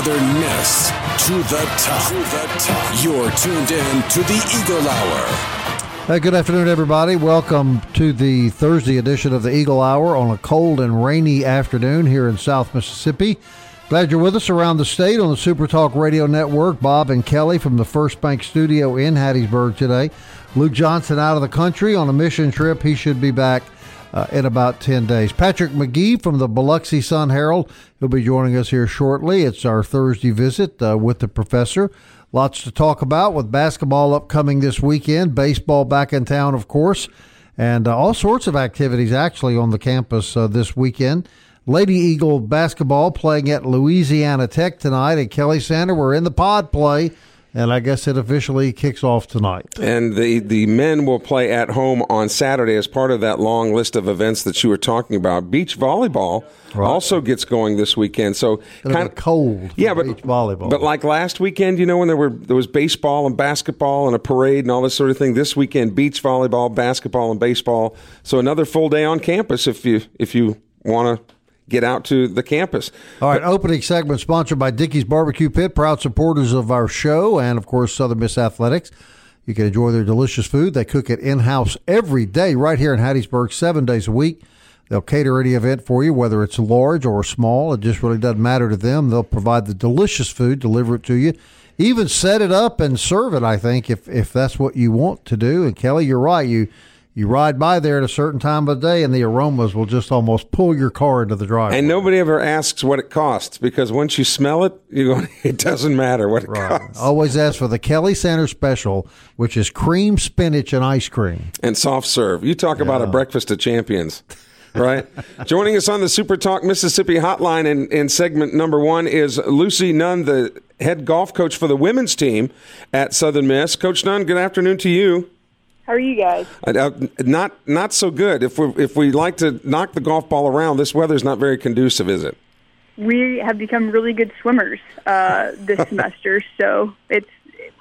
Southern Miss to the top. To the top. You're tuned in to the Eagle Hour. Hey, good afternoon, everybody. Welcome to the Thursday edition of the Eagle Hour on a cold and rainy afternoon here in South Mississippi. Glad you're with us around the state on the Super Talk Radio Network. Bob and Kelly from the First Bank Studio in Hattiesburg today. Luke Johnson out of the country on a mission trip. He should be back uh, in about 10 days. Patrick McGee from the Biloxi Sun Herald. He'll be joining us here shortly. It's our Thursday visit uh, with the professor. Lots to talk about with basketball upcoming this weekend, baseball back in town, of course, and uh, all sorts of activities actually on the campus uh, this weekend. Lady Eagle basketball playing at Louisiana Tech tonight at Kelly Center. We're in the pod play and I guess it officially kicks off tonight. And the, the men will play at home on Saturday as part of that long list of events that you were talking about. Beach volleyball right. also gets going this weekend. So kind of cold, yeah, but beach volleyball. But like last weekend, you know, when there were there was baseball and basketball and a parade and all this sort of thing. This weekend, beach volleyball, basketball, and baseball. So another full day on campus if you if you want to get out to the campus. All right, opening segment sponsored by Dickey's Barbecue Pit, proud supporters of our show and, of course, Southern Miss Athletics. You can enjoy their delicious food. They cook it in house every day, right here in Hattiesburg, seven days a week. They'll cater any event for you, whether it's large or small. It just really doesn't matter to them. They'll provide the delicious food, deliver it to you, even set it up and serve it. I think if if that's what you want to do. And Kelly, you're right. You you ride by there at a certain time of the day and the aromas will just almost pull your car into the driveway. And nobody ever asks what it costs because once you smell it, you go, it doesn't matter what it right. costs. Always ask for the Kelly Center special, which is cream spinach and ice cream. And soft serve. You talk yeah. about a breakfast of champions. right? Joining us on the Super Talk Mississippi hotline in, in segment number one is Lucy Nunn, the head golf coach for the women's team at Southern Miss. Coach Nunn, good afternoon to you. How are you guys? Uh, not not so good. If we if we like to knock the golf ball around, this weather's not very conducive, is it? We have become really good swimmers uh, this semester, so it's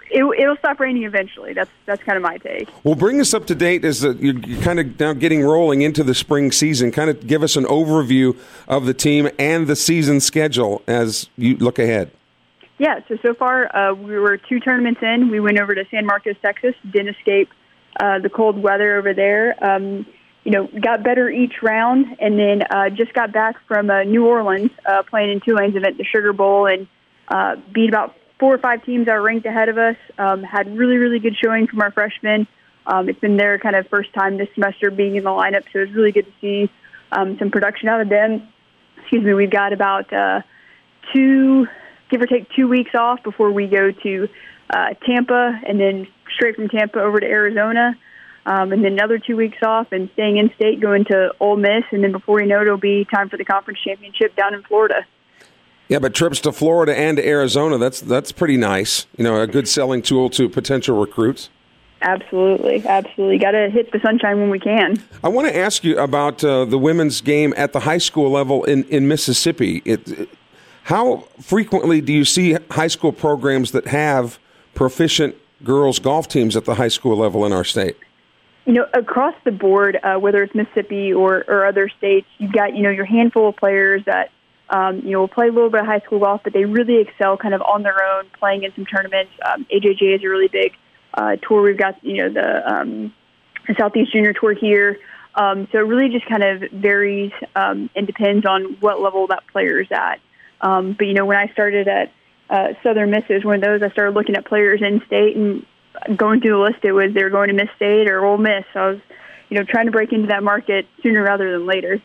it, will stop raining eventually. That's that's kind of my take. Well, bring us up to date as the, you're, you're kind of now getting rolling into the spring season. Kind of give us an overview of the team and the season schedule as you look ahead. Yeah, so so far uh, we were two tournaments in. We went over to San Marcos, Texas, didn't escape uh, the cold weather over there. Um, you know, got better each round, and then uh, just got back from uh, New Orleans uh, playing in two Tulane's event, the Sugar Bowl, and uh, beat about four or five teams that were ranked ahead of us. Um, had really, really good showing from our freshmen. Um, it's been their kind of first time this semester being in the lineup, so it's really good to see um, some production out of them. Excuse me, we've got about uh, two, give or take, two weeks off before we go to uh, Tampa, and then straight from Tampa over to Arizona, um, and then another two weeks off and staying in state, going to Ole Miss, and then before you know it, it'll be time for the conference championship down in Florida. Yeah, but trips to Florida and to Arizona, that's that's pretty nice. You know, a good selling tool to potential recruits. Absolutely, absolutely. Got to hit the sunshine when we can. I want to ask you about uh, the women's game at the high school level in in Mississippi. It, it, how frequently do you see high school programs that have proficient girls golf teams at the high school level in our state? You know, across the board, uh, whether it's Mississippi or, or other states, you've got you know your handful of players that um, you know will play a little bit of high school golf, but they really excel kind of on their own, playing in some tournaments. Um, AJGA is a really big uh, tour. We've got you know the, um, the Southeast Junior Tour here. Um, so it really just kind of varies um, and depends on what level that player is at. Um, but you know, when I started at uh, Southern Miss is one of those. I started looking at players in state and going through the list. It was they were going to Miss State or Ole Miss. So I was, you know, trying to break into that market sooner rather than later.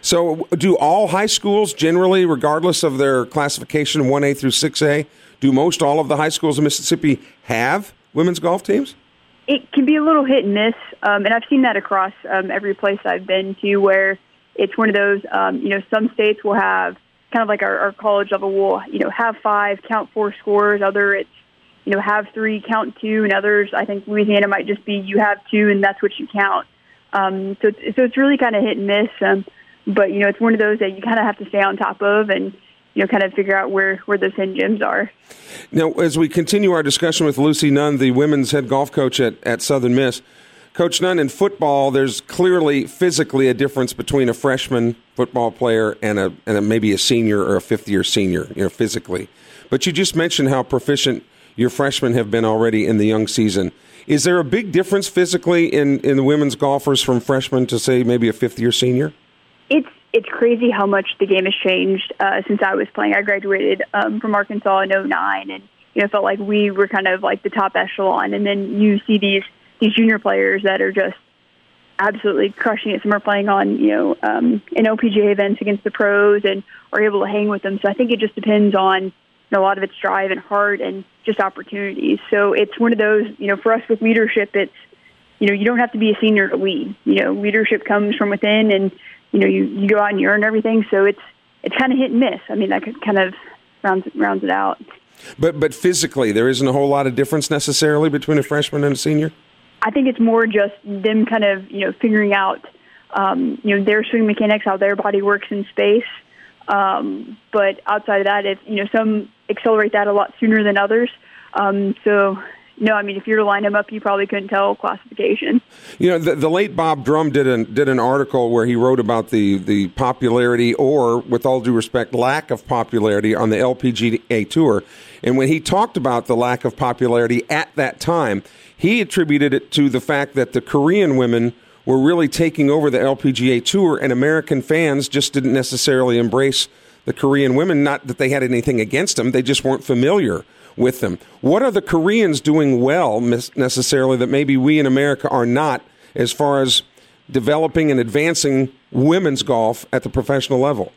So, do all high schools generally, regardless of their classification, one A through six A, do most all of the high schools in Mississippi have women's golf teams? It can be a little hit and miss, um, and I've seen that across um, every place I've been to, where it's one of those. Um, you know, some states will have kind of like our, our college level will you know have five, count four scores. Other it's you know have three, count two, and others. I think Louisiana might just be you have two, and that's what you count. Um, so it's, so it's really kind of hit and miss. Um, but you know, it's one of those that you kind of have to stay on top of and you know, kind of figure out where, where those hidden gems are. Now, as we continue our discussion with Lucy Nunn, the women's head golf coach at, at Southern Miss, Coach Nunn, in football, there's clearly physically a difference between a freshman football player and a, and a, maybe a senior or a fifth year senior, you know, physically. But you just mentioned how proficient your freshmen have been already in the young season. Is there a big difference physically in, in the women's golfers from freshmen to, say, maybe a fifth year senior? It's it's crazy how much the game has changed uh, since I was playing. I graduated um, from Arkansas in 09 and you know felt like we were kind of like the top echelon and then you see these these junior players that are just absolutely crushing it. Some are playing on, you know, um, in LPGA events against the pros and are able to hang with them. So I think it just depends on you know, a lot of it's drive and heart and just opportunities. So it's one of those, you know, for us with leadership, it's, you know, you don't have to be a senior to lead. You know, leadership comes from within and, you know, you, you go out and you earn everything. So it's, it's kind of hit and miss. I mean, that kind of rounds, rounds it out. But, but physically, there isn't a whole lot of difference necessarily between a freshman and a senior? I think it's more just them kind of you know figuring out um, you know their swing mechanics, how their body works in space. Um, but outside of that, it's you know some accelerate that a lot sooner than others. Um, so no, I mean if you were to line them up, you probably couldn't tell classification. You know, the, the late Bob Drum did an did an article where he wrote about the the popularity, or with all due respect, lack of popularity on the LPGA tour. And when he talked about the lack of popularity at that time, he attributed it to the fact that the Korean women were really taking over the LPGA tour, and American fans just didn't necessarily embrace the Korean women. Not that they had anything against them, they just weren't familiar with them. What are the Koreans doing well necessarily that maybe we in America are not as far as developing and advancing women's golf at the professional level?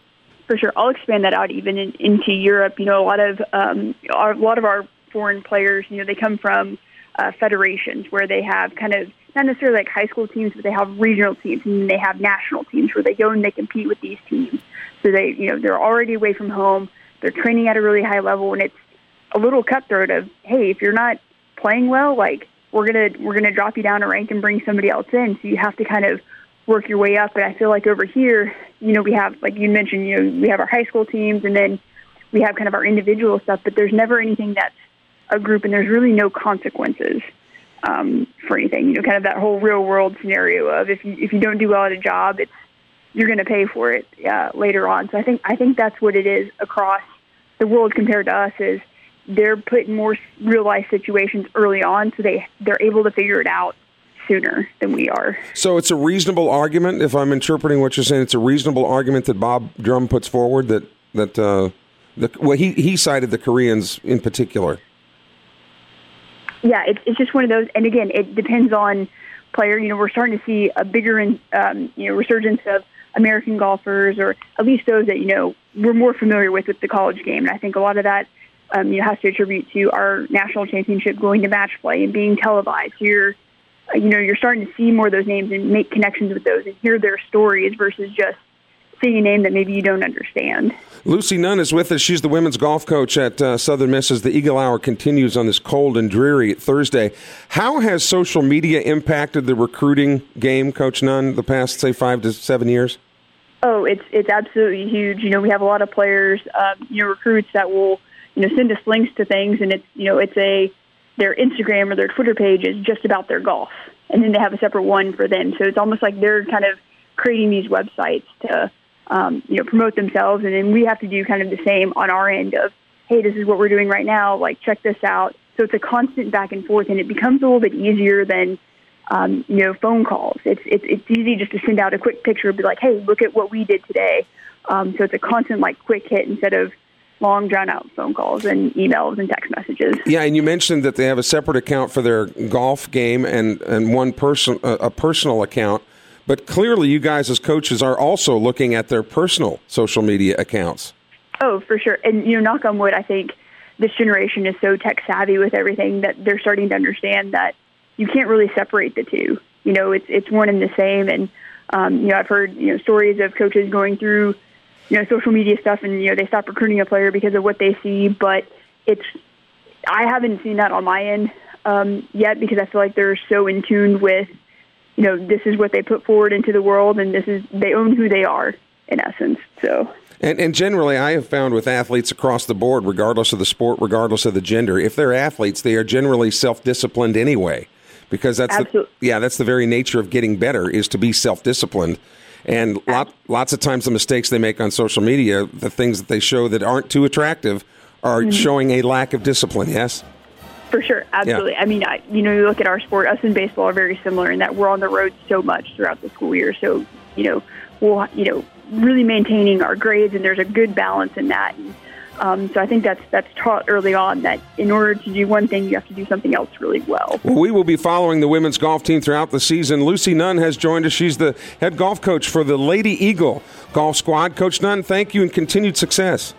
For sure, I'll expand that out even in, into Europe. You know, a lot of um, our, a lot of our foreign players, you know, they come from uh, federations where they have kind of not necessarily like high school teams, but they have regional teams and they have national teams where they go and they compete with these teams. So they, you know, they're already away from home. They're training at a really high level, and it's a little cutthroat of, hey, if you're not playing well, like we're gonna we're gonna drop you down a rank and bring somebody else in. So you have to kind of work your way up. But I feel like over here, you know, we have like you mentioned, you know, we have our high school teams, and then we have kind of our individual stuff. But there's never anything that's a group, and there's really no consequences um, for anything. You know, kind of that whole real world scenario of if you if you don't do well at a job, it's you're going to pay for it uh, later on. So I think I think that's what it is across the world compared to us is they're put in more real life situations early on, so they they're able to figure it out sooner than we are. So it's a reasonable argument, if I'm interpreting what you're saying. It's a reasonable argument that Bob Drum puts forward that that uh, the well he he cited the Koreans in particular yeah, it's it's just one of those. And again, it depends on player. You know, we're starting to see a bigger, um, you know, resurgence of American golfers, or at least those that you know we're more familiar with with the college game. And I think a lot of that, um, you know, has to attribute to our national championship going to match play and being televised. You're, you know, you're starting to see more of those names and make connections with those and hear their stories versus just seeing a name that maybe you don't understand. Lucy Nunn is with us. She's the women's golf coach at uh, Southern Miss as the Eagle Hour continues on this cold and dreary Thursday. How has social media impacted the recruiting game, Coach Nunn, the past, say, five to seven years? Oh, it's it's absolutely huge. You know, we have a lot of players, um, you know, recruits that will, you know, send us links to things, and it's you know, it's a their Instagram or their Twitter page is just about their golf, and then they have a separate one for them. So it's almost like they're kind of creating these websites to um, you know, promote themselves. And then we have to do kind of the same on our end of, hey, this is what we're doing right now. Like, check this out. So it's a constant back and forth, and it becomes a little bit easier than, um, you know, phone calls. It's, it's it's easy just to send out a quick picture, and be like, hey, look at what we did today. Um, so it's a constant like quick hit instead of long drawn out phone calls and emails and text messages. Yeah, and you mentioned that they have a separate account for their golf game and and one person a personal account. But clearly, you guys as coaches are also looking at their personal social media accounts. Oh, for sure. And, you know, knock on wood, I think this generation is so tech savvy with everything that they're starting to understand that you can't really separate the two. You know, it's, it's one and the same. And, Um, you know, I've heard you know stories of coaches going through you know social media stuff, and you know they stop recruiting a player because of what they see. But it's I haven't seen that on my end um, yet because I feel like they're so in tune with you know this is what they put forward into the world, and this is they own who they are in essence. So. And, and, generally, I have found with athletes across the board, regardless of the sport, regardless of the gender, if they're athletes, they are generally self-disciplined anyway, because that's the, yeah, that's the very nature of getting better is to be self-disciplined. And lot, lots of times, the mistakes they make on social media, the things that they show that aren't too attractive, are mm-hmm. showing a lack of discipline. Yes. For sure, absolutely. Yeah. I mean, I, you know, you look at our sport. Us and baseball are very similar in that we're on the road so much throughout the school year. So, you know, we'll, you know, really maintaining our grades, and there's a good balance in that. And, um, so I think that's that's taught early on that in order to do one thing, you have to do something else really well. Well, we will be following the women's golf team throughout the season. Lucy Nunn has joined us. She's the head golf coach for the Lady Eagle golf squad. Coach Nunn, thank you and continued success.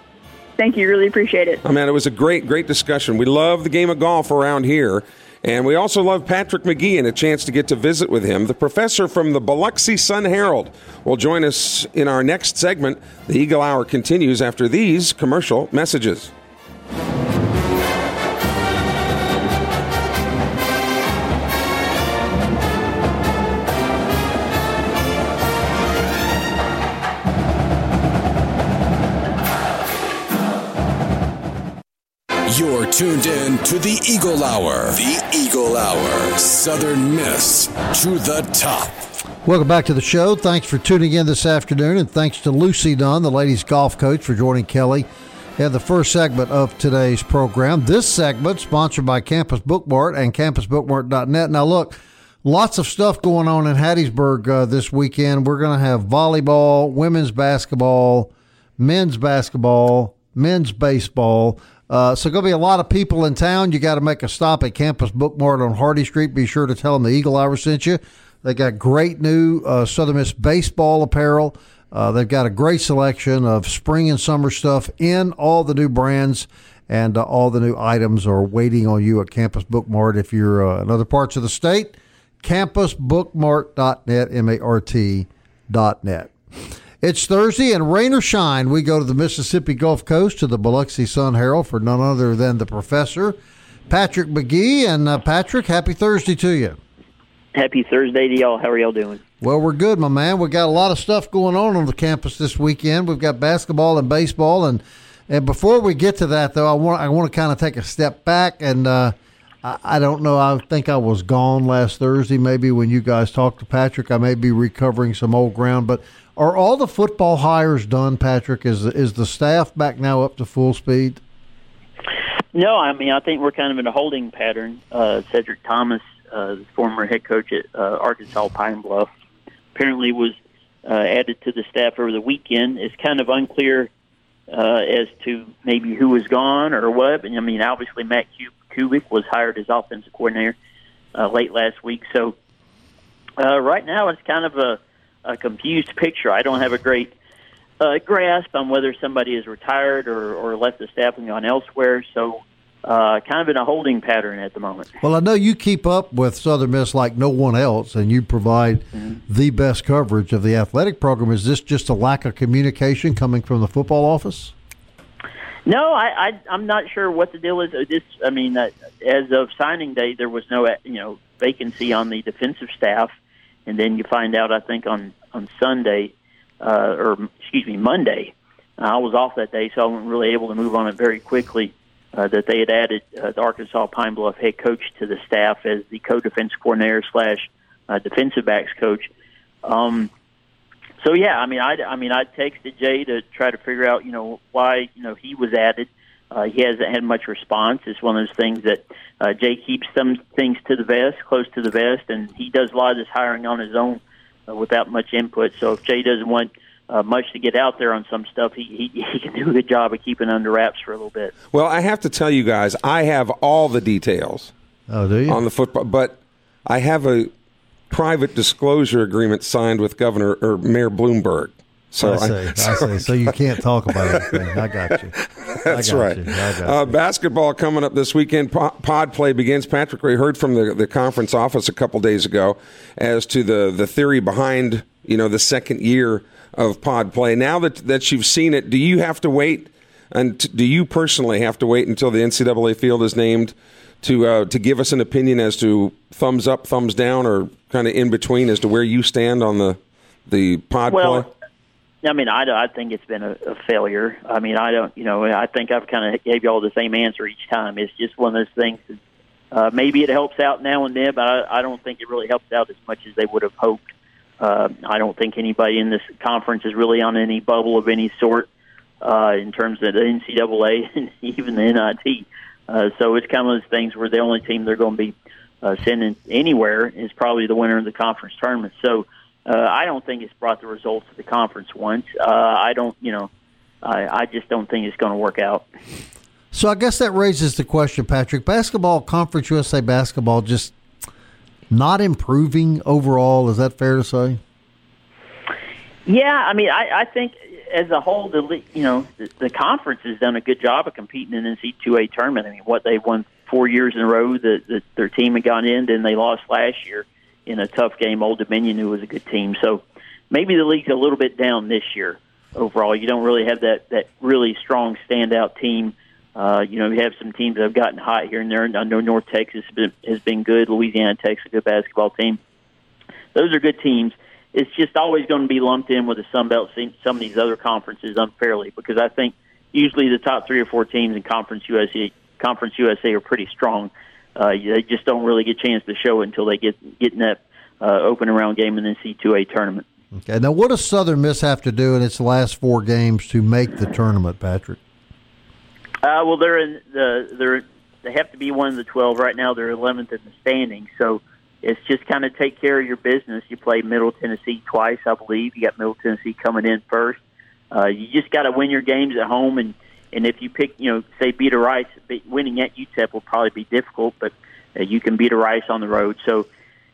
Thank you. Really appreciate it. Oh, man, it was a great, great discussion. We love the game of golf around here. And we also love Patrick McGee and a chance to get to visit with him. The professor from the Biloxi Sun Herald will join us in our next segment. The Eagle Hour continues after these commercial messages. Tuned in to the Eagle Hour. The Eagle Hour. Southern Miss to the top. Welcome back to the show. Thanks for tuning in this afternoon, and thanks to Lucy Nunn, the ladies' golf coach, for joining Kelly in the first segment of today's program. This segment sponsored by Campus Bookmart and campusbookmart.net. Now, look, lots of stuff going on in Hattiesburg uh, this weekend. We're going to have volleyball, women's basketball, men's basketball, men's baseball. Uh, so, going to be a lot of people in town. You got to make a stop at Campus Bookmart on Hardy Street. Be sure to tell them the Eagle Hour sent you. They got great new uh, Southern Miss baseball apparel. Uh, they've got a great selection of spring and summer stuff in all the new brands, and uh, all the new items are waiting on you at Campus Bookmart. If you're uh, in other parts of the state, campusbookmart.net, M A R T dot net. It's Thursday, and rain or shine, we go to the Mississippi Gulf Coast to the Biloxi Sun Herald for none other than the professor, Patrick McGee. And uh, Patrick, happy Thursday to you. Happy Thursday to y'all. How are y'all doing? Well, we're good, my man. We got a lot of stuff going on on the campus this weekend. We've got basketball and baseball, and and before we get to that, though, I want I want to kind of take a step back and. Uh, I, I don't know. I think I was gone last Thursday, maybe when you guys talked to Patrick. I may be recovering some old ground, but are all the football hires done, Patrick? Is is the staff back now up to full speed? No, I mean I think we're kind of in a holding pattern. Uh, Cedric Thomas, uh, the former head coach at uh, Arkansas Pine Bluff, apparently was uh, added to the staff over the weekend. It's kind of unclear uh, as to maybe who was gone or what. And I mean, obviously Matt Kubik was hired as offensive coordinator uh, late last week. So uh, right now it's kind of a a confused picture. I don't have a great uh, grasp on whether somebody is retired or, or left the staff and gone elsewhere. So, uh, kind of in a holding pattern at the moment. Well, I know you keep up with Southern Miss like no one else, and you provide mm-hmm. the best coverage of the athletic program. Is this just a lack of communication coming from the football office? No, I, I I'm not sure what the deal is. This, I mean, uh, as of signing day, there was no you know vacancy on the defensive staff and then you find out I think on on Sunday uh, or excuse me Monday. I was off that day, so I wasn't really able to move on it very quickly. Uh, that they had added uh, the Arkansas Pine Bluff head coach to the staff as the co-defense coordinator slash uh, defensive backs coach. Um, so yeah, I mean, I, I mean, I texted Jay to try to figure out, you know, why you know he was added. Uh, he hasn't had much response. It's one of those things that uh, Jay keeps some things to the vest, close to the vest, and he does a lot of this hiring on his own uh, without much input. So if Jay doesn't want uh, much to get out there on some stuff, he, he he can do a good job of keeping under wraps for a little bit. Well, I have to tell you guys, I have all the details. Oh, do you on the football? But I have a private disclosure agreement signed with Governor or Mayor Bloomberg. So I see. I, I see. So you can't talk about anything. I got you. That's got right. You. Uh, basketball coming up this weekend. Pod play begins. Patrick, we heard from the, the conference office a couple days ago as to the, the theory behind you know, the second year of pod play. Now that that you've seen it, do you have to wait? And do you personally have to wait until the NCAA field is named to uh, to give us an opinion as to thumbs up, thumbs down, or kind of in between as to where you stand on the the pod well, play? I mean, I, I think it's been a, a failure. I mean, I don't, you know, I think I've kind of gave you all the same answer each time. It's just one of those things. That, uh, maybe it helps out now and then, but I, I don't think it really helps out as much as they would have hoped. Uh, I don't think anybody in this conference is really on any bubble of any sort uh, in terms of the NCAA and even the NIT. Uh, so it's kind of those things where the only team they're going to be uh, sending anywhere is probably the winner of the conference tournament. So uh, I don't think it's brought the results of the conference once. Uh, I don't, you know, I, I just don't think it's going to work out. So I guess that raises the question, Patrick. Basketball, Conference USA basketball, just not improving overall. Is that fair to say? Yeah, I mean, I, I think as a whole, the you know the, the conference has done a good job of competing in the NC2A tournament. I mean, what they won four years in a row that, that their team had gone in, and they lost last year in a tough game. Old Dominion, who was a good team, so maybe the league's a little bit down this year overall. You don't really have that that really strong standout team. Uh, you know, you have some teams that have gotten hot here and there. I know North Texas has been, has been good. Louisiana Tech's a good basketball team. Those are good teams. It's just always going to be lumped in with the Sun Belt, some of these other conferences unfairly because I think usually the top three or four teams in Conference USA, Conference USA are pretty strong. Uh, they just don't really get a chance to show it until they get get in that uh, open round game in the C2A tournament. Okay. Now, what does Southern Miss have to do in its last four games to make the tournament, Patrick? Uh, well, they're in the they're they have to be one of the twelve right now. They're eleventh in the standing, so it's just kind of take care of your business. You play Middle Tennessee twice, I believe. You got Middle Tennessee coming in first. Uh, you just got to win your games at home, and and if you pick, you know, say beat a Rice, winning at UTEP will probably be difficult, but uh, you can beat a Rice on the road. So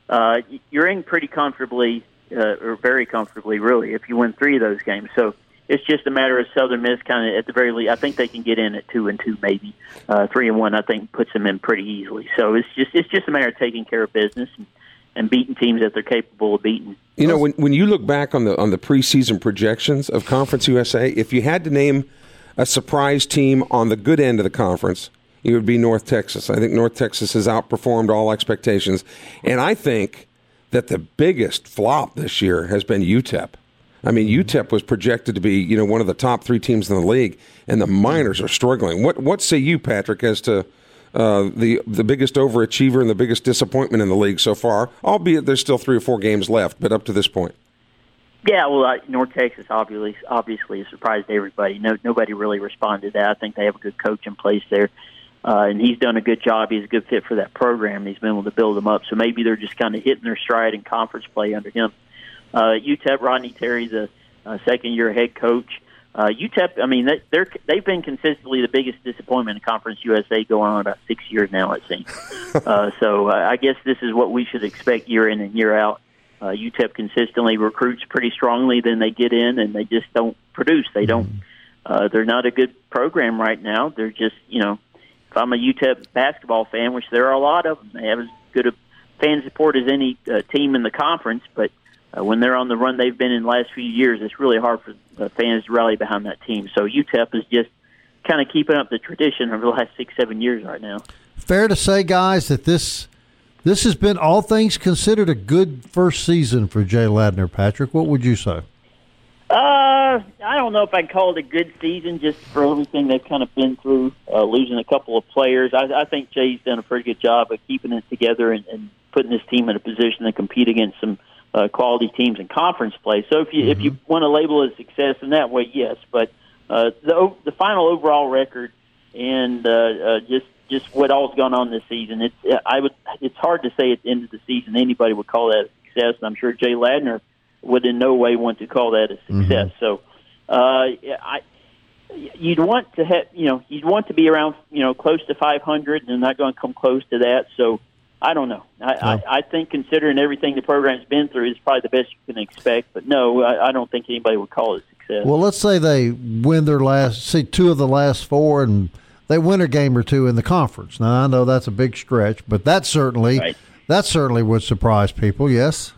uh, you're in pretty comfortably, uh, or very comfortably, really, if you win three of those games. So it's just a matter of Southern Miss kind of at the very least. I think they can get in at two and two, maybe uh, three and one. I think puts them in pretty easily. So it's just it's just a matter of taking care of business and, and beating teams that they're capable of beating. You know, when when you look back on the on the preseason projections of Conference USA, if you had to name a surprise team on the good end of the conference, it would be North Texas. I think North Texas has outperformed all expectations, and I think that the biggest flop this year has been UTEP. I mean, UTEP was projected to be, you know, one of the top three teams in the league, and the Miners are struggling. What what say you, Patrick, as to uh, the the biggest overachiever and the biggest disappointment in the league so far? Albeit there's still three or four games left, but up to this point. Yeah, well, uh, North Texas obviously obviously surprised everybody. No, nobody really responded to that. I think they have a good coach in place there, uh, and he's done a good job. He's a good fit for that program. He's been able to build them up. So maybe they're just kind of hitting their stride in conference play under him. Uh, UTEP, Rodney Terry, the uh, second year head coach. Uh, UTEP, I mean, they, they're they've been consistently the biggest disappointment in Conference USA going on about six years now, it seems. uh, so uh, I guess this is what we should expect year in and year out. Uh, UTEP consistently recruits pretty strongly, then they get in and they just don't produce. They don't. Uh, they're not a good program right now. They're just, you know, if I'm a UTEP basketball fan, which there are a lot of them, they have as good a fan support as any uh, team in the conference, but uh, when they're on the run they've been in the last few years, it's really hard for the fans to rally behind that team. So UTEP is just kind of keeping up the tradition over the last six, seven years right now. Fair to say, guys, that this this has been all things considered a good first season for Jay Ladner. Patrick, what would you say? Uh, I don't know if I'd call it a good season just for everything they've kind of been through, uh, losing a couple of players. I, I think Jay's done a pretty good job of keeping it together and, and putting this team in a position to compete against some uh, quality teams in conference play. So if you mm-hmm. if you want to label it success in that way, yes. But uh, the the final overall record and uh, uh, just just what all's gone on this season, it's I would it's hard to say at the end of the season anybody would call that a success. And I'm sure Jay Ladner would in no way want to call that a success. Mm-hmm. So uh, I you'd want to have you know you'd want to be around you know close to 500 and not going to come close to that so I don't know. I. I, I think considering everything the program's been through, is probably the best you can expect. But no, I, I don't think anybody would call it success. Well, let's say they win their last, see two of the last four, and they win a game or two in the conference. Now I know that's a big stretch, but that certainly right. that certainly would surprise people. Yes.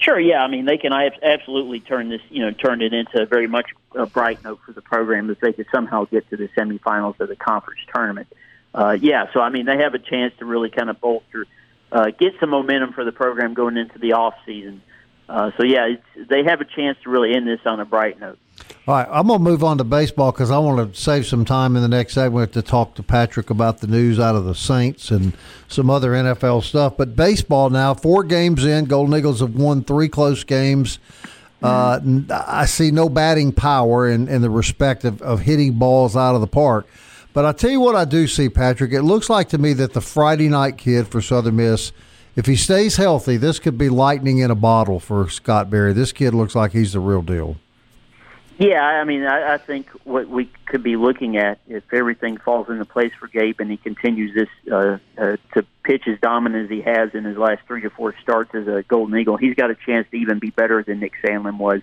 Sure, yeah. I mean, they can absolutely turn this, you know, turn it into a very much a bright note for the program if they could somehow get to the semifinals of the conference tournament. Uh, yeah, so I mean, they have a chance to really kind of bolster, uh, get some momentum for the program going into the off season. Uh, so yeah, they have a chance to really end this on a bright note. All right, I'm going to move on to baseball because I want to save some time in the next segment to talk to Patrick about the news out of the Saints and some other NFL stuff. But baseball now, four games in, Golden Eagles have won three close games. Uh, I see no batting power in, in the respect of, of hitting balls out of the park. But I tell you what, I do see, Patrick. It looks like to me that the Friday night kid for Southern Miss, if he stays healthy, this could be lightning in a bottle for Scott Berry. This kid looks like he's the real deal. Yeah, I mean, I, I think what we could be looking at if everything falls into place for Gabe and he continues this uh, uh, to pitch as dominant as he has in his last three to four starts as a Golden Eagle, he's got a chance to even be better than Nick Sandlin was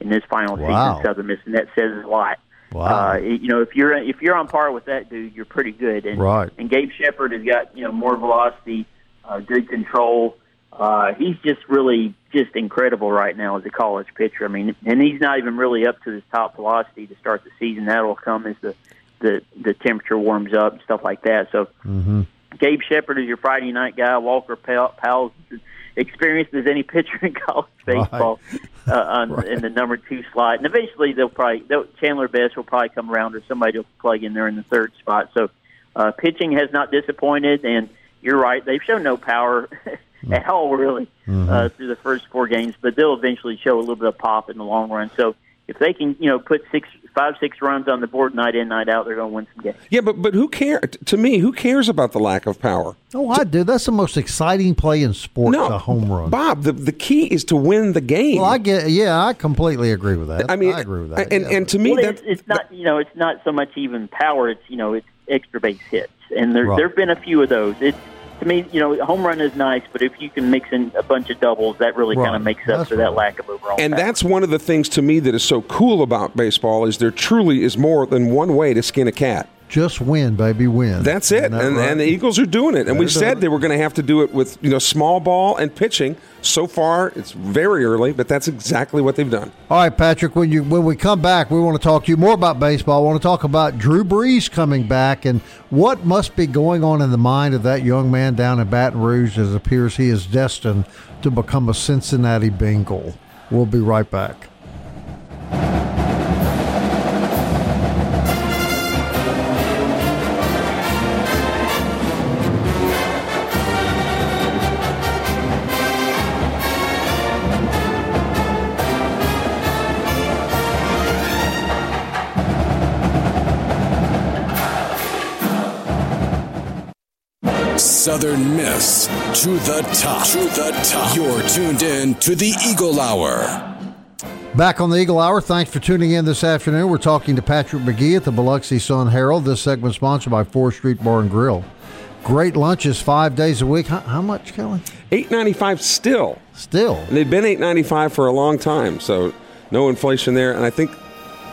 in this final wow. season Southern Miss, and that says a lot. Wow. Uh, you know, if you're if you're on par with that dude, you're pretty good. And, right. And Gabe Shepard has got you know more velocity, uh, good control. Uh, he's just really just incredible right now as a college pitcher. I mean, and he's not even really up to his top velocity to start the season. That'll come as the the the temperature warms up and stuff like that. So, mm-hmm. Gabe Shepard is your Friday night guy. Walker Powell's experienced as any pitcher in college baseball right. uh, on, right. in the number two slot, and eventually they'll probably they'll, Chandler Best will probably come around, or somebody will plug in there in the third spot. So, uh, pitching has not disappointed, and you're right; they've shown no power. at all, really, mm-hmm. uh, through the first four games. But they'll eventually show a little bit of pop in the long run. So if they can, you know, put six, five, six runs on the board night in, night out, they're going to win some games. Yeah, but but who cares? To me, who cares about the lack of power? Oh, I do. That's the most exciting play in sports. No, a home run. Bob, the the key is to win the game. Well, I get. Yeah, I completely agree with that. I mean, I agree with that. And yeah, and to me, well, that's it's, it's not. You know, it's not so much even power. It's you know, it's extra base hits, and there right. there've been a few of those. It's to me, you know, home run is nice, but if you can mix in a bunch of doubles, that really right. kind of makes up that's for right. that lack of overall. And power. that's one of the things to me that is so cool about baseball is there truly is more than one way to skin a cat. Just win, baby, win. That's it, that and, right? and, the Eagles are doing it. And we said they were going to have to do it with you know small ball and pitching. So far, it's very early, but that's exactly what they've done. All right, Patrick. When you when we come back, we want to talk to you more about baseball. I want to talk about Drew Brees coming back and what must be going on in the mind of that young man down in Baton Rouge, as it appears he is destined to become a Cincinnati Bengal. We'll be right back. Southern Miss to the top. To the top. You're tuned in to the Eagle Hour. Back on the Eagle Hour. Thanks for tuning in this afternoon. We're talking to Patrick McGee at the Biloxi Sun Herald. This segment sponsored by Fourth Street Bar and Grill. Great lunches five days a week. How, how much, Kelly? Eight ninety five still. Still. And they've been eight ninety five for a long time, so no inflation there. And I think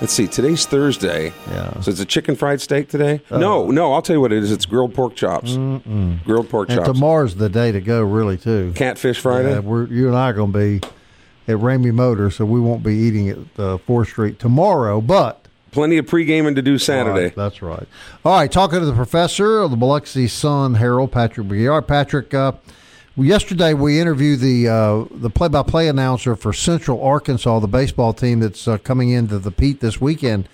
Let's see. Today's Thursday. Yeah. So it's a chicken fried steak today. Uh, no, no. I'll tell you what it is. It's grilled pork chops. Mm-mm. Grilled pork and chops. tomorrow's the day to go, really, too. Catfish Friday. Yeah, we're, you and I are going to be at Ramey Motor, so we won't be eating at uh, Fourth Street tomorrow, but. Plenty of pre-gaming to do Saturday. Right, that's right. All right, talking to the professor of the Biloxi Sun Herald, Patrick right, Patrick. Uh, yesterday we interviewed the uh, the play-by-play announcer for Central Arkansas, the baseball team that's uh, coming into the Pete this weekend.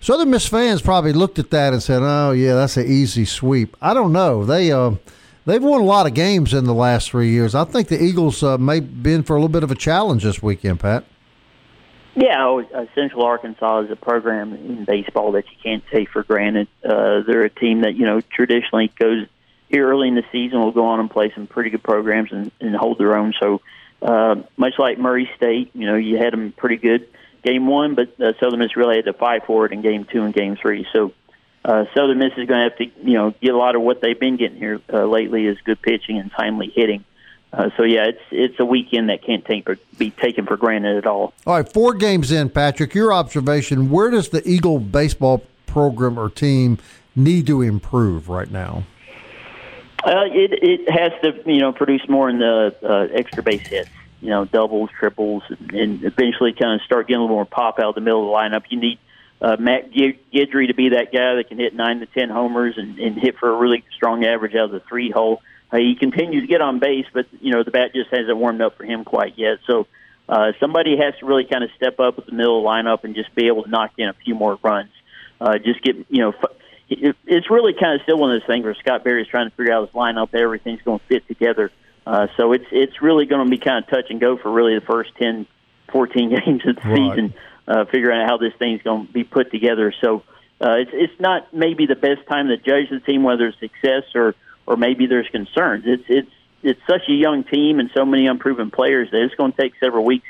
Southern Miss fans probably looked at that and said, "Oh yeah, that's an easy sweep." I don't know. They uh, they've won a lot of games in the last three years. I think the Eagles uh, may be in for a little bit of a challenge this weekend, Pat. Yeah, oh, uh, Central Arkansas is a program in baseball that you can't take for granted. Uh, they're a team that you know traditionally goes here early in the season will go on and play some pretty good programs and, and hold their own. So uh, much like Murray State, you know, you had them pretty good game one, but uh, Southern Miss really had to fight for it in game two and game three. So uh, Southern Miss is going to have to, you know, get a lot of what they've been getting here uh, lately is good pitching and timely hitting. Uh, so yeah, it's it's a weekend that can't take, be taken for granted at all. All right, four games in, Patrick. Your observation: Where does the Eagle baseball program or team need to improve right now? Uh, it it has to you know produce more in the uh, extra base hits. you know, doubles, triples, and, and eventually kind of start getting a little more pop out of the middle of the lineup. You need uh, Matt Guidry to be that guy that can hit nine to ten homers and, and hit for a really strong average out of the three hole. Uh, he continues to get on base, but you know the bat just hasn't warmed up for him quite yet. So uh, somebody has to really kind of step up at the middle lineup and just be able to knock in a few more runs. Uh, just get you know. It, it's really kind of still one of those things where Scott Berry is trying to figure out his lineup. Everything's going to fit together. Uh, so it's it's really going to be kind of touch and go for really the first 10, 14 games of the right. season, uh, figuring out how this thing's going to be put together. So uh, it's it's not maybe the best time to judge the team whether it's success or or maybe there's concerns. It's it's it's such a young team and so many unproven players that it's going to take several weeks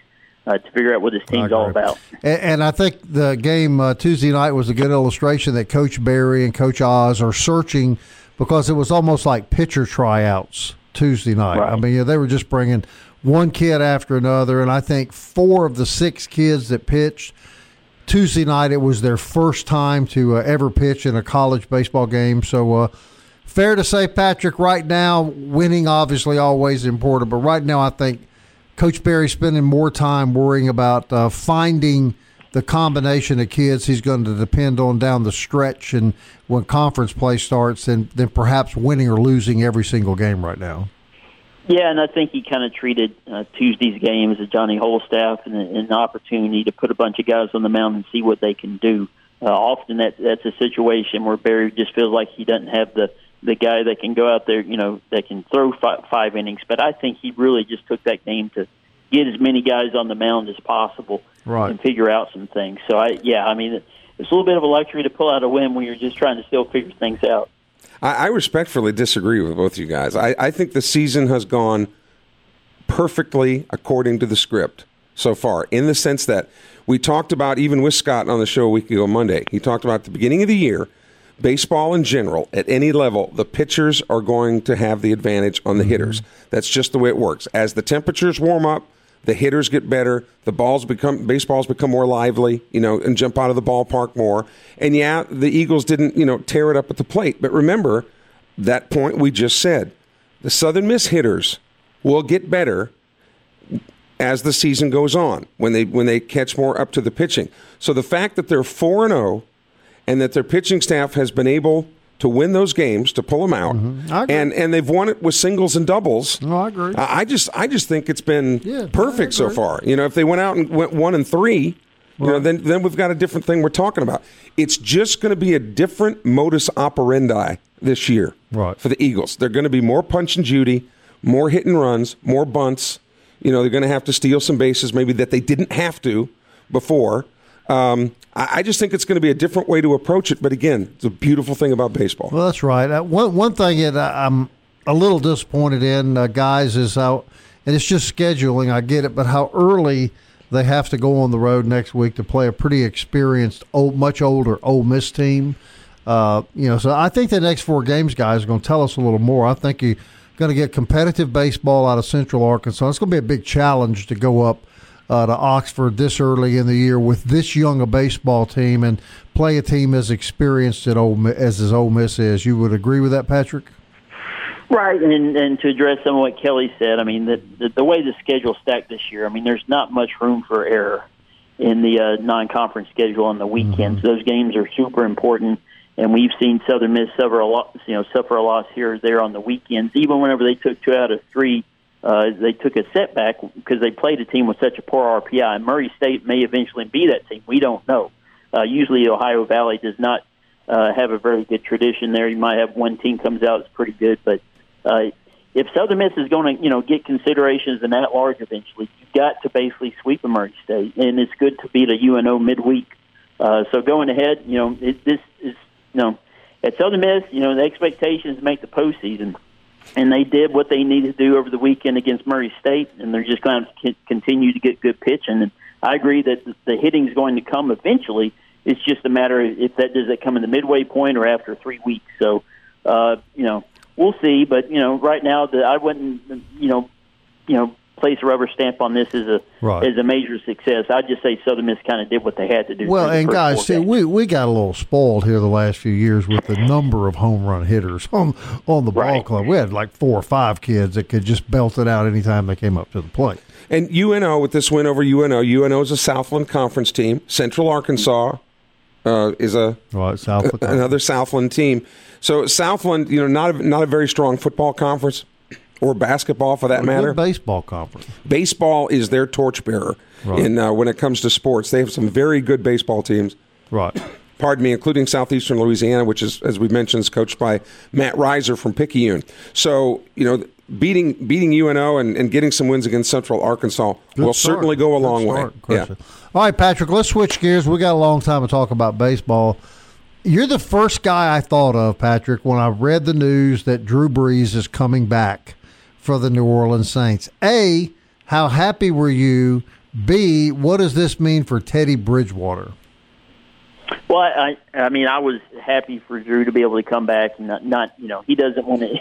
uh, to figure out what this team's all about. And, and, I think the game uh, Tuesday night was a good illustration that Coach Berry and Coach Oz are searching because it was almost like pitcher tryouts Tuesday night. Right. I mean, they were just bringing one kid after another, and I think four of the six kids that pitched Tuesday night, it was their first time to uh, ever pitch in a college baseball game. So, uh, fair to say, Patrick, right now, winning obviously always important, but right now, I think Coach Berry spending more time worrying about uh, finding the combination of kids he's going to depend on down the stretch and when conference play starts than, than perhaps winning or losing every single game right now. Yeah, and I think he kind of treated uh, Tuesday's game as a Johnny Holstaff and an opportunity to put a bunch of guys on the mound and see what they can do. Uh, often that that's a situation where Berry just feels like he doesn't have the the guy that can go out there, you know, that can throw five, five innings. But I think he really just took that game to get as many guys on the mound as possible right. and figure out some things. So I, yeah, I mean, it's a little bit of a luxury to pull out a win when you're just trying to still figure things out. I, I respectfully disagree with both you guys. I, I think the season has gone perfectly according to the script so far, in the sense that we talked about even with Scott on the show a week ago Monday. He talked about the beginning of the year, baseball in general, at any level, the pitchers are going to have the advantage on the mm-hmm. hitters. That's just the way it works. As the temperatures warm up, the hitters get better, the balls become baseballs become more lively, you know, and jump out of the ballpark more. And yeah, the Eagles didn't, you know, tear it up at the plate, but remember that point we just said. The Southern Miss hitters will get better as the season goes on when they when they catch more up to the pitching. So the fact that they're 4 and 0 and that their pitching staff has been able to win those games to pull them out, mm-hmm. and and they've won it with singles and doubles. No, I agree. I, just I just think it's been yeah, perfect so far. You know, if they went out and went one and three. You know, then then we've got a different thing we're talking about. It's just going to be a different modus operandi this year right. for the Eagles. They're going to be more punch and Judy, more hit and runs, more bunts. You know, they're going to have to steal some bases maybe that they didn't have to before. Um, I, I, just think it's going to be a different way to approach it. But again, it's a beautiful thing about baseball. Well, that's right. Uh, one one thing that I'm a little disappointed in, uh, guys, is how and it's just scheduling. I get it, but how early they have to go on the road next week to play a pretty experienced, old, much older Ole Miss team. Uh, you know, so I think the next four games, guys, are going to tell us a little more. I think you're going to get competitive baseball out of Central Arkansas. It's going to be a big challenge to go up uh, to Oxford this early in the year with this young a baseball team and play a team as experienced at Ole, as as Ole Miss is. You would agree with that, Patrick? Right, and and to address some of what Kelly said, I mean the the, the way the schedule stacked this year, I mean there's not much room for error in the uh, non-conference schedule on the weekends. Mm-hmm. Those games are super important, and we've seen Southern Miss suffer a lot, you know, suffer a loss here or there on the weekends. Even whenever they took two out of three uh, they took a setback because they played a team with such a poor RPI. Murray State may eventually be that team. We don't know. Uh, usually, Ohio Valley does not uh, have a very good tradition there. You might have one team comes out that's pretty good, but uh, if Southern Miss is going to, you know, get consideration as an at-large eventually, you've got to basically sweep a Murray State, and it's good to beat a UNO midweek. Uh, so going ahead, you know, it, this is, you know, at Southern Miss, you know, the expectation is to make the postseason and they did what they needed to do over the weekend against Murray State, and they're just going to continue to get good pitching. And I agree that the hitting is going to come eventually. It's just a matter of if that does it come in the midway point or after three weeks. So, uh, you know, we'll see. But you know, right now, the, I wouldn't, you know, you know, place a rubber stamp on this is a Right. as a major success. I'd just say Southern Miss kind of did what they had to do. Well, and guys, see, we we got a little spoiled here the last few years with the number of home run hitters on on the ball Right. club. We had like four or five kids that could just belt it out anytime they came up to the plate. And UNO with this win over UNO, UNO is a Southland Conference team. Central Arkansas uh, is a Right, South Dakota. another Southland team. So Southland, you know, not a, not a very strong football conference or basketball for that Good matter. baseball conference. Baseball is their torchbearer Right. in uh, when it comes to sports. They have some very good baseball teams. Right. Pardon me, including Southeastern Louisiana, which is, as we mentioned, is coached by Matt Riser from Picayune. So, you know, beating beating UNO and, and getting some wins against Central Arkansas Good will start. certainly go a Good long way. start, Yeah. All right, Patrick, let's switch gears. We got a long time to talk about baseball. You're the first guy I thought of, Patrick, when I read the news that Drew Brees is coming back for the New Orleans Saints. A, how happy were you? B, what does this mean for Teddy Bridgewater? Well, I, I mean, I was happy for Drew to be able to come back and not, not you know, he doesn't want to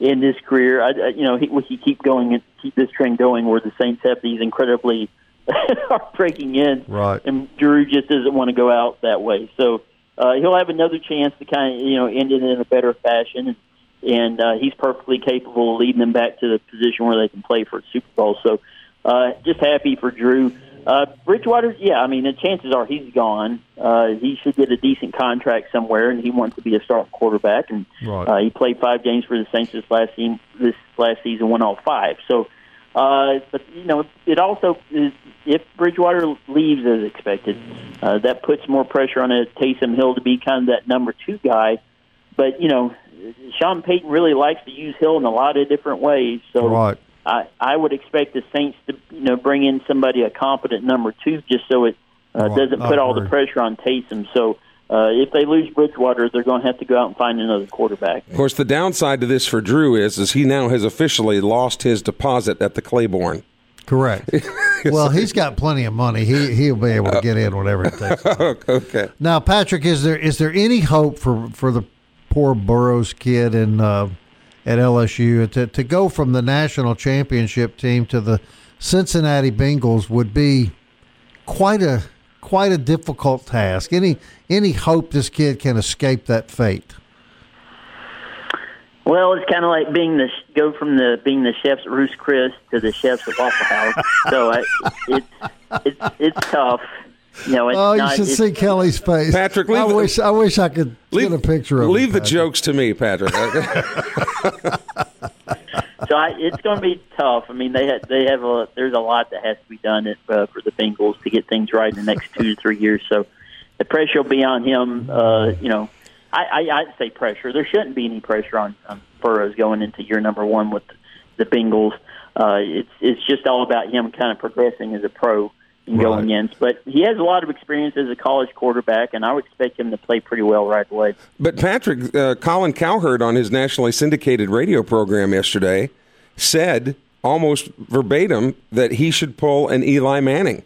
end his career. I, you know, he, he keep going and keep this trend going where the Saints have these incredibly heartbreaking ends, Right. And Drew just doesn't want to go out that way. So uh, he'll have another chance to kind of you know end it in a better fashion, and, and uh, he's perfectly capable of leading them back to the position where they can play for a Super Bowl. So uh, just happy for Drew. Uh, Bridgewater, yeah, I mean, the chances are he's gone. Uh, he should get a decent contract somewhere, and he wants to be a starting quarterback. And Right. uh, he played five games for the Saints this last season. This last season, won all five. So, uh, but you know, it also is if Bridgewater leaves as expected, uh, that puts more pressure on a Taysom Hill to be kind of that number two guy. But you know, Sean Payton really likes to use Hill in a lot of different ways. So Right. I, I would expect the Saints to you know bring in somebody a competent number two just so it uh, Right. doesn't I put all the pressure on Taysom. So uh, if they lose Bridgewater, they're going to have to go out and find another quarterback. Of course, the downside to this for Drew is, is he now has officially lost his deposit at the Claiborne. Correct. well, he's got plenty of money. He he'll be able to get in whatever it takes. okay. Now, Patrick, is there is there any hope for for the poor Burroughs kid in uh, at LSU to to go from the national championship team to the Cincinnati Bengals would be quite a quite a difficult task. Any any hope this kid can escape that fate? Well, it's kind of like being the go from the being the chefs at Ruth's Chris to the chefs at Waffle House. so I, it's it's it's tough. You know, it's Oh, you not, should it's, see Kelly's face, Patrick, I the- wish I wish I could Leave, get a picture of. leave him, the Patrick. jokes to me, Patrick. So I, it's going to be tough. I mean, they ha- they have a there's a lot that has to be done at, uh, for the Bengals to get things right in the next two to three years. So the pressure will be on him. Uh, you know, I, I I'd say pressure. There shouldn't be any pressure on, on Burrows going into year number one with the Bengals. Uh, it's it's just all about him kind of progressing as a pro Right. in. But he has a lot of experience as a college quarterback, and I would expect him to play pretty well right away. But Patrick, uh, Colin Cowherd on his nationally syndicated radio program yesterday said almost verbatim that he should pull an Eli Manning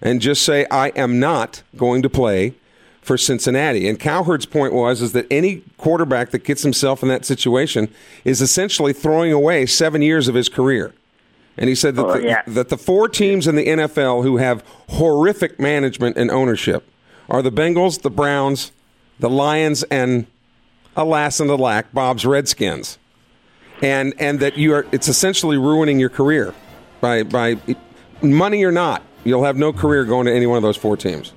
and just say, "I am not going to play for Cincinnati." And Cowherd's point was is that any quarterback that gets himself in that situation is essentially throwing away seven years of his career. And he said that, Oh, the, yeah. that the four teams in the NFL who have horrific management and ownership are the Bengals, the Browns, the Lions, and alas and alack, Bob's Redskins. And and that you are it's essentially ruining your career by by money or not, you'll have no career going to any one of those four teams.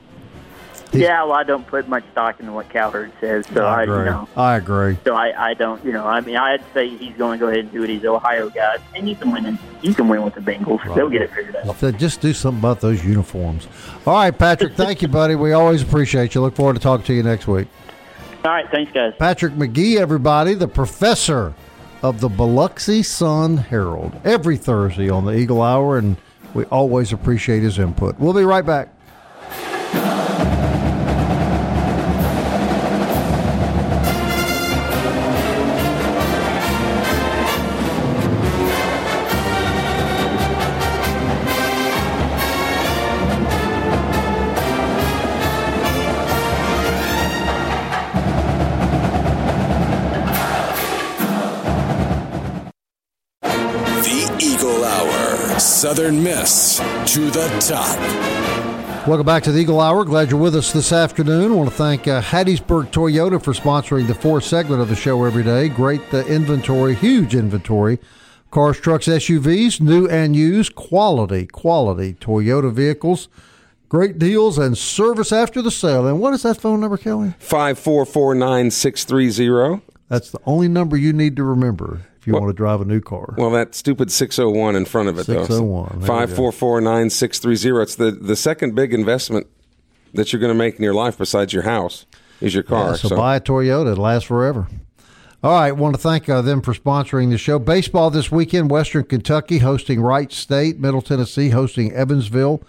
Yeah, well, I don't put much stock into what Cowherd says, so I, I you agree. know. I agree. So I, I don't, you know, I mean, I'd say he's going to go ahead and do it. He's Ohio guy, and he can win. In, he can win with the Bengals. They'll get it figured out. Just do something about those uniforms. All right, Patrick. Thank you, buddy. We always appreciate you. Look forward to talking to you next week. All right, thanks, guys. Patrick McGee, everybody, the professor of the Biloxi Sun Herald, every Thursday on the Eagle Hour, and we always appreciate his input. We'll be right back. Southern Miss to the top. Welcome back to the Eagle Hour. Glad you're with us this afternoon. I want to thank uh, Hattiesburg Toyota for sponsoring the fourth segment of the show every day. Great uh, inventory, huge inventory. Cars, trucks, SUVs, new and used, quality, quality Toyota vehicles. Great deals and service after the sale. And what is that phone number, Kelly? 5449630. That's the only number you need to remember you want to drive a new car. Well, that stupid 601 in front of it, though. 601. There we go. 5449630. It's the, the second big investment that you're going to make in your life besides your house is your car. Yeah, so, buy a Toyota; it lasts forever. All right, want to thank uh, them for sponsoring the show. Baseball this weekend: Western Kentucky hosting Wright State, Middle Tennessee hosting Evansville,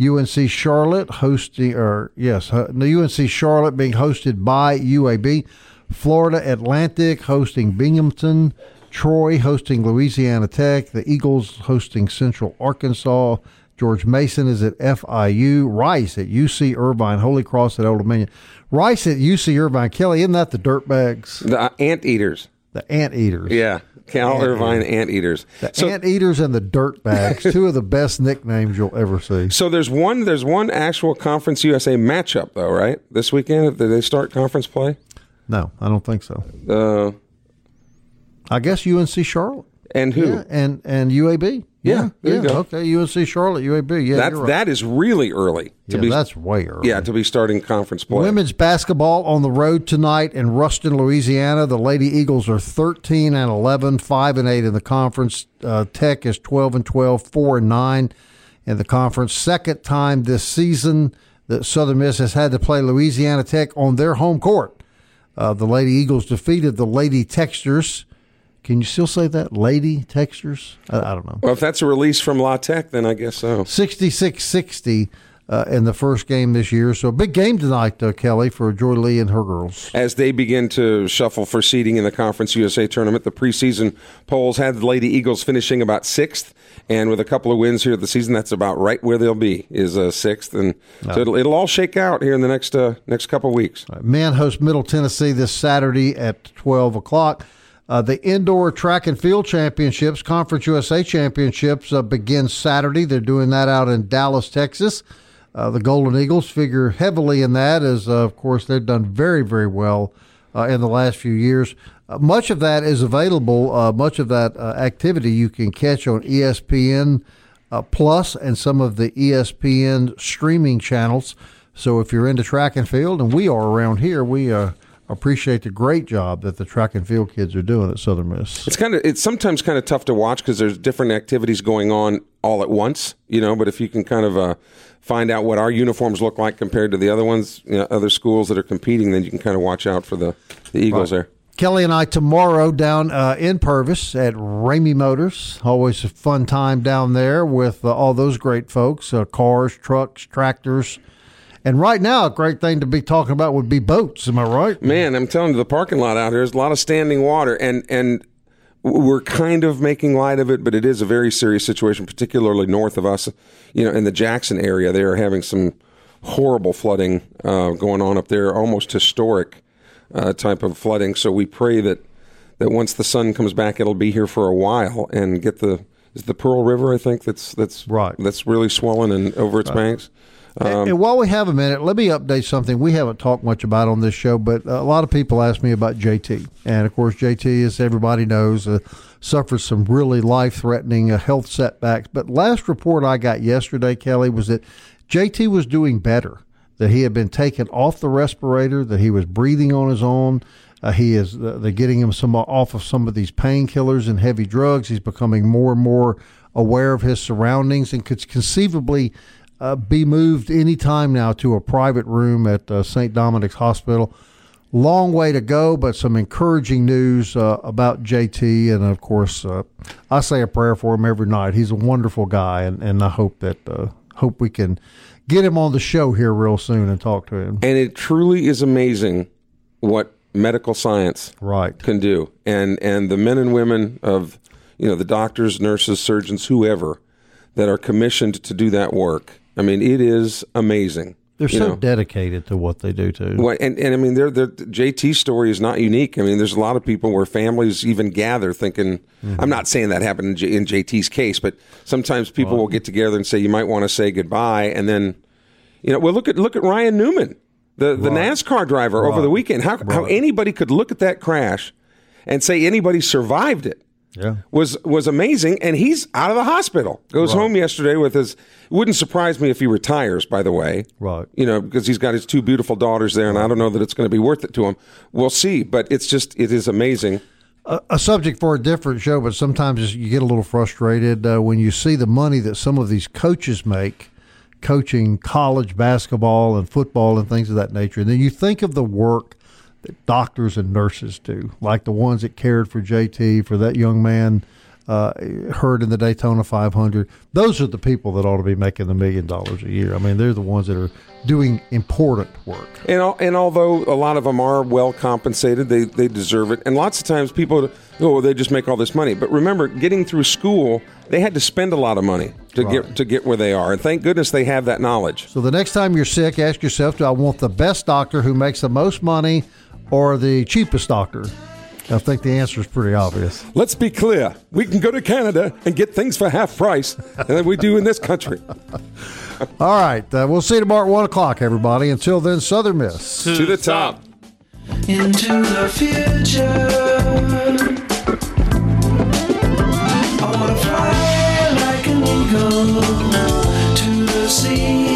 UNC Charlotte hosting, or yes, uh, UNC Charlotte being hosted by UAB, Florida Atlantic hosting Binghamton, Troy hosting Louisiana Tech, the Eagles hosting Central Arkansas. George Mason is at FIU, Rice at UC Irvine, Holy Cross at Old Dominion. Rice at UC Irvine. Kelly, isn't that the dirtbags? The uh, anteaters. The anteaters. Yeah. Cal Irvine anteaters. The So, anteaters and the dirtbags, two of the best nicknames you'll ever see. so there's one there's one actual Conference USA matchup though, right? This weekend, did they start conference play? No, I don't think so. Uh, I guess UNC Charlotte. and who? Yeah, and and UAB. Yeah, there you yeah. go. Okay, UNC Charlotte, UAB. Yeah, That you're right. that is really early to yeah, be that's way early. yeah to be starting conference play. Women's basketball on the road tonight in Ruston, Louisiana. The Lady Eagles are 13 and 11, 5 and 8 in the conference. Uh, Tech is 12 and 12, 4 and 9 in the conference. Second time this season that Southern Miss has had to play Louisiana Tech on their home court. Uh, the Lady Eagles defeated the Lady Techsters. Can you still say that? Lady Techsters? I, I don't know. Well, if that's a release from La Tech, then I guess so. 66 60 uh, in the first game this year. So big game tonight, uh, Kelly, for Joye Lee and her girls. As they begin to shuffle for seeding in the Conference USA tournament, the preseason polls had the Lady Eagles finishing about sixth, and with a couple of wins here at the season, that's about right where they'll be is uh, sixth, and so it'll, it'll all shake out here in the next uh, next couple of weeks. Man host Middle Tennessee this Saturday at 12 o'clock. Uh, the indoor track and field championships, Conference USA championships, uh, begin Saturday. They're doing that out in Dallas, Texas. Uh, the Golden Eagles figure heavily in that, as uh, of course they've done very, very well uh, in the last few years. Uh, much of that is available. Much of that activity you can catch on ESPN Plus and some of the ESPN streaming channels. So if you're into track and field, and we are around here, we uh, appreciate the great job that the track and field kids are doing at Southern Miss. It's kind of it's sometimes kind of tough to watch because there's different activities going on all at once, you know. But if you can kind of uh, find out what our uniforms look like compared to the other ones, you know, other schools that are competing, then you can kind of watch out for the the Eagles there. Kelly and I tomorrow down uh, in Purvis at Ramey Motors. Always a fun time down there with uh, all those great folks uh, cars, trucks, tractors. And right now, a great thing to be talking about would be boats. Am I right? Man, I'm telling you, the parking lot out here is a lot of standing water, and and we're kind of making light of it, but it is a very serious situation, particularly north of us. You know, in the Jackson area, they are having some horrible flooding uh, going on up there, almost historic uh, type of flooding. So we pray that that once the sun comes back, it'll be here for a while and get the is the Pearl River, I think that's that's Right. That's really swollen and over its banks. And, and while we have a minute, let me update something we haven't talked much about on this show, but a lot of people ask me about JT. And of course, JT, as everybody knows, uh, suffers some really life threatening uh, health setbacks. But last report I got yesterday, Kelly, was that JT was doing better, that he had been taken off the respirator, that he was breathing on his own. Uh, he is uh, they're getting him some off of some of these painkillers and heavy drugs. He's becoming more and more aware of his surroundings and could conceivably uh, be moved any time now to a private room at uh, St. Dominic's Hospital. Long way to go, but some encouraging news uh, about JT. And of course, uh, I say a prayer for him every night. He's a wonderful guy, and, and I hope that uh, hope we can get him on the show here real soon and talk to him. And it truly is amazing what medical science Right. can do. And and the men and women of you know the doctors, nurses, surgeons, whoever that are commissioned to do that work. I mean, it is amazing They're so know. dedicated to what they do too. Well, and, and I mean, they're, they're, story is not unique. I mean, there's a lot of people where families even gather thinking, Mm-hmm. I'm not saying that happened in, J, in JT's case, but sometimes people will get together and say, you might want to say goodbye. And then, you know, well, look at, look at Ryan Newman, the, the NASCAR driver over the weekend. How, how anybody could look at that crash and say anybody survived it Yeah. was was amazing, and he's out of the hospital. Goes home yesterday with his. Wouldn't surprise me if he retires. By the way, Right. You know, because he's got his two beautiful daughters there, and I don't know that it's going to be worth it to him. We'll see, but it's just it is amazing. a, a subject for a different show, but sometimes you get a little frustrated uh, when you see the money that some of these coaches make coaching college basketball and football and things of that nature. And then you think of the work doctors and nurses do, like the ones that cared for JT, for that young man uh, hurt in the Daytona 500. Those are the people that ought to be making the million dollars a year. I mean, they're the ones that are doing important work. And and although a lot of them are well compensated, they they deserve it. And lots of times people, oh, they just make all this money. But remember, getting through school, they had to spend a lot of money to get to get where they are. And thank goodness they have that knowledge. So the next time you're sick, ask yourself, do I want the best doctor who makes the most money or the cheapest doctor? I think the answer is pretty obvious. Let's be clear: we can go to Canada and get things for half price than we do in this country. All right. Uh, we'll see you tomorrow at 1 o'clock, everybody. Until then, Southern Miss. to the top. into the future. I wanna fly like an eagle to the sea.